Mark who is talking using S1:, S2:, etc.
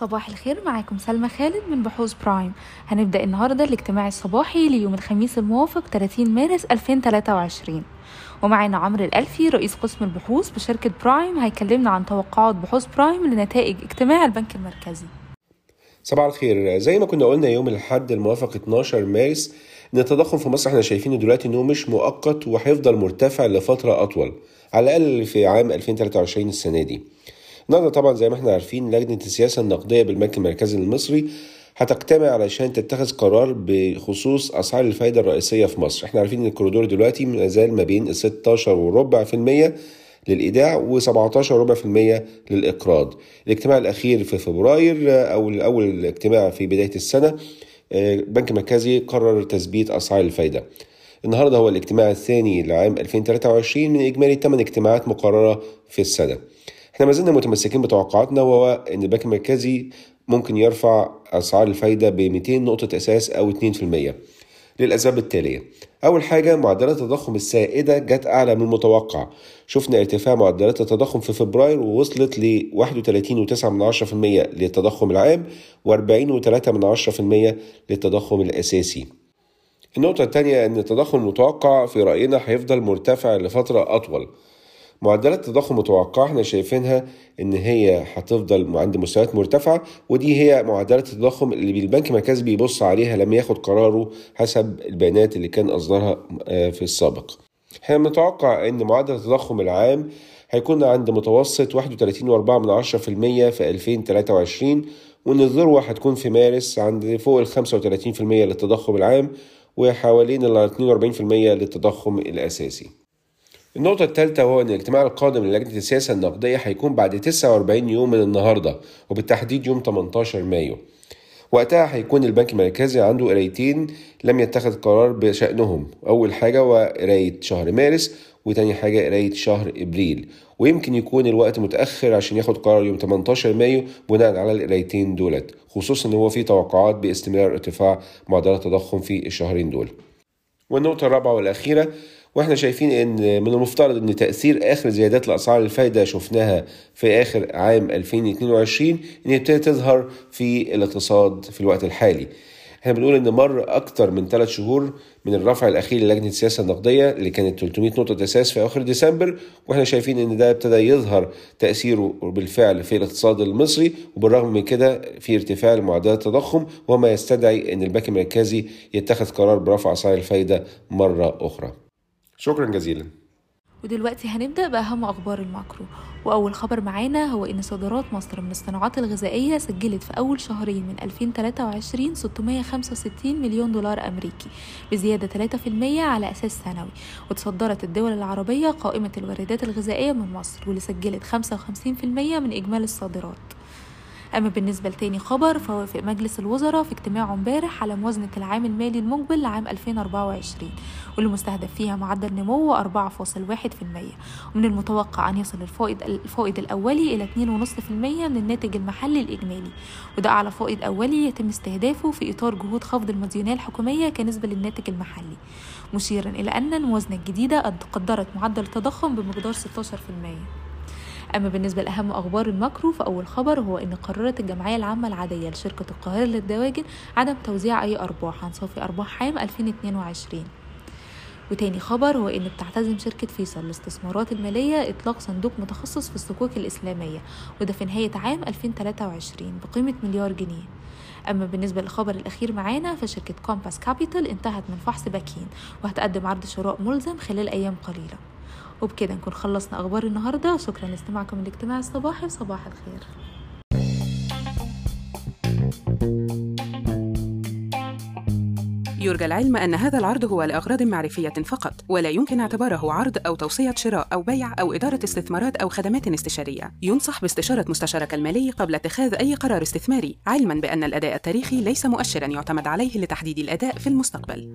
S1: صباح الخير معاكم سلمى خالد من بحوث برايم. هنبدأ النهاردة الاجتماع الصباحي ليوم الخميس الموافق 30 مارس 2023 ومعانا عمرو الألفي رئيس قسم البحوث بشركة برايم. هيكلمنا عن توقعات بحوث برايم لنتائج اجتماع البنك المركزي.
S2: صباح الخير. زي ما كنا قلنا يوم الأحد الموافق 12 مارس إن التضخم في مصر إحنا شايفينه دلوقتي إنه مش مؤقت وهيفضل مرتفع لفترة أطول على الأقل في عام 2023 السنة دي. النهارده طبعا زي ما إحنا عارفين لجنة السياسة النقدية بالبنك المركزي المصري هتجتمع علشان تتخذ قرار بخصوص أسعار الفايدة الرئيسية في مصر. إحنا عارفين إن الكوريدور دلوقتي ما زال ما بين 16 وربع في المية للإيداع و17 ربع في المية للإقراض. الاجتماع الأخير في فبراير أو أول اجتماع في بداية السنة البنك المركزي قرر تثبيت أسعار الفايدة. النهارده هو الاجتماع الثاني لعام 2023 من إجمالي 8 اجتماعات مقررة في السنة. إحنا ما زلنا متمسكين بتوقعاتنا وهو إن البنك المركزي ممكن يرفع أسعار الفايدة ب 200 نقطة أساس أو 2% للأسباب التالية. أول حاجة معدلات التضخم السائدة جت أعلى من المتوقع. شفنا ارتفاع معدلات التضخم في فبراير ووصلت ل 31.9% للتضخم العام و40.3% للتضخم الأساسي. النقطة الثانية أن التضخم المتوقع في رأينا هيفضل مرتفع لفترة أطول. معدلات التضخم المتوقعة إحنا شايفينها إن هي هتفضل عند مستويات مرتفعة ودي هي معدلات التضخم اللي البنك المركزي بيبص عليها لما ياخد قراره حسب البيانات اللي كان أصدرها في السابق إحنا بنتوقع إن معدل التضخم العام هيكون عند متوسط 31.4% في 2023 وإن الذروة هتكون في مارس عند فوق ال 35% للتضخم العام وحوالين ال 42% للتضخم الأساسي. النقطة الثالثة وهو أن الاجتماع القادم للجنة السياسة النقدية هيكون بعد 49 يوم من النهاردة وبالتحديد يوم 18 مايو. وقتها هيكون البنك المركزي عنده قرايتين لم يتخذ قرار بشأنهم. أول حاجة هو قراية شهر مارس وتاني حاجة قراية شهر إبريل. ويمكن يكون الوقت متأخر عشان ياخد قرار يوم 18 مايو بناء على القرايتين دولت خصوصا إن هو في توقعات باستمرار ارتفاع معدلات التضخم في الشهرين دول. والنقطة الرابعة والأخيرة وإحنا شايفين إن من المفترض إن تأثير آخر زيادات الأسعار الفايدة شفناها في آخر عام 2022 إن يبتدي تظهر في الاقتصاد في الوقت الحالي. إحنا بنقول إن مر أكتر من ثلاث شهور من الرفع الأخير للجنة السياسة النقدية اللي كانت 300 نقطة أساس في أواخر ديسمبر وإحنا شايفين إن ده ابتدى يظهر تأثيره بالفعل في الاقتصاد المصري وبالرغم من كده في ارتفاع لمعدلات التضخم وما يستدعي إن البنك المركزي يتخذ قرار برفع أسعار الفايدة مرة أخرى. شكرا جزيلا.
S1: ودلوقتي هنبدأ بأهم أخبار الماكرو. وأول خبر معانا هو إن صادرات مصر من الصناعات الغذائية سجلت في أول شهرين من 2023 665 مليون دولار أمريكي بزيادة 3% على أساس سنوي. وتصدرت الدول العربية قائمة الواردات الغذائية من مصر واللي سجلت 55% من إجمالي الصادرات. أما بالنسبة لتاني خبر فوافق مجلس الوزراء في اجتماعه امبارح على موازنة العام المالي المقبل لعام 2024 واللي مستهدف فيها معدل نمو 4.1% ومن المتوقع أن يصل الفائض الفائض الأولي إلى 2.5% من الناتج المحلي الإجمالي وده أعلى فائض أولي يتم استهدافه في إطار جهود خفض المديونية الحكومية كنسبة للناتج المحلي مشيرا إلى أن الموازنة الجديدة قدرت معدل التضخم بمقدار 16%. أما بالنسبة لأهم أخبار ال macro فأول خبر هو أن قررت الجمعية العامة العادية لشركة القاهرة للدواجن عدم توزيع أي أرباح عن صافي أرباح عام 2022 وتاني خبر هو أن بتعتزم شركة فيصل للاستثمارات المالية إطلاق صندوق متخصص في الصكوك الإسلامية وده في نهاية عام 2023 بقيمة مليار جنيه. أما بالنسبة للخبر الأخير معانا فشركة كومباس كابيتال انتهت من فحص باكين وهتقدم عرض شراء ملزم خلال أيام قليلة. وبكده نكون خلصنا أخبار النهاردة. شكرا لاستماعكم الاجتماع. الصباحي وصباح الخير.
S3: يرجى العلم أن هذا العرض هو لأغراض معرفية فقط ولا يمكن اعتباره عرض أو توصية شراء أو بيع أو إدارة استثمارات أو خدمات استشارية. ينصح باستشارة مستشارك المالي قبل اتخاذ أي قرار استثماري علما بأن الأداء التاريخي ليس مؤشرا يعتمد عليه لتحديد الأداء في المستقبل.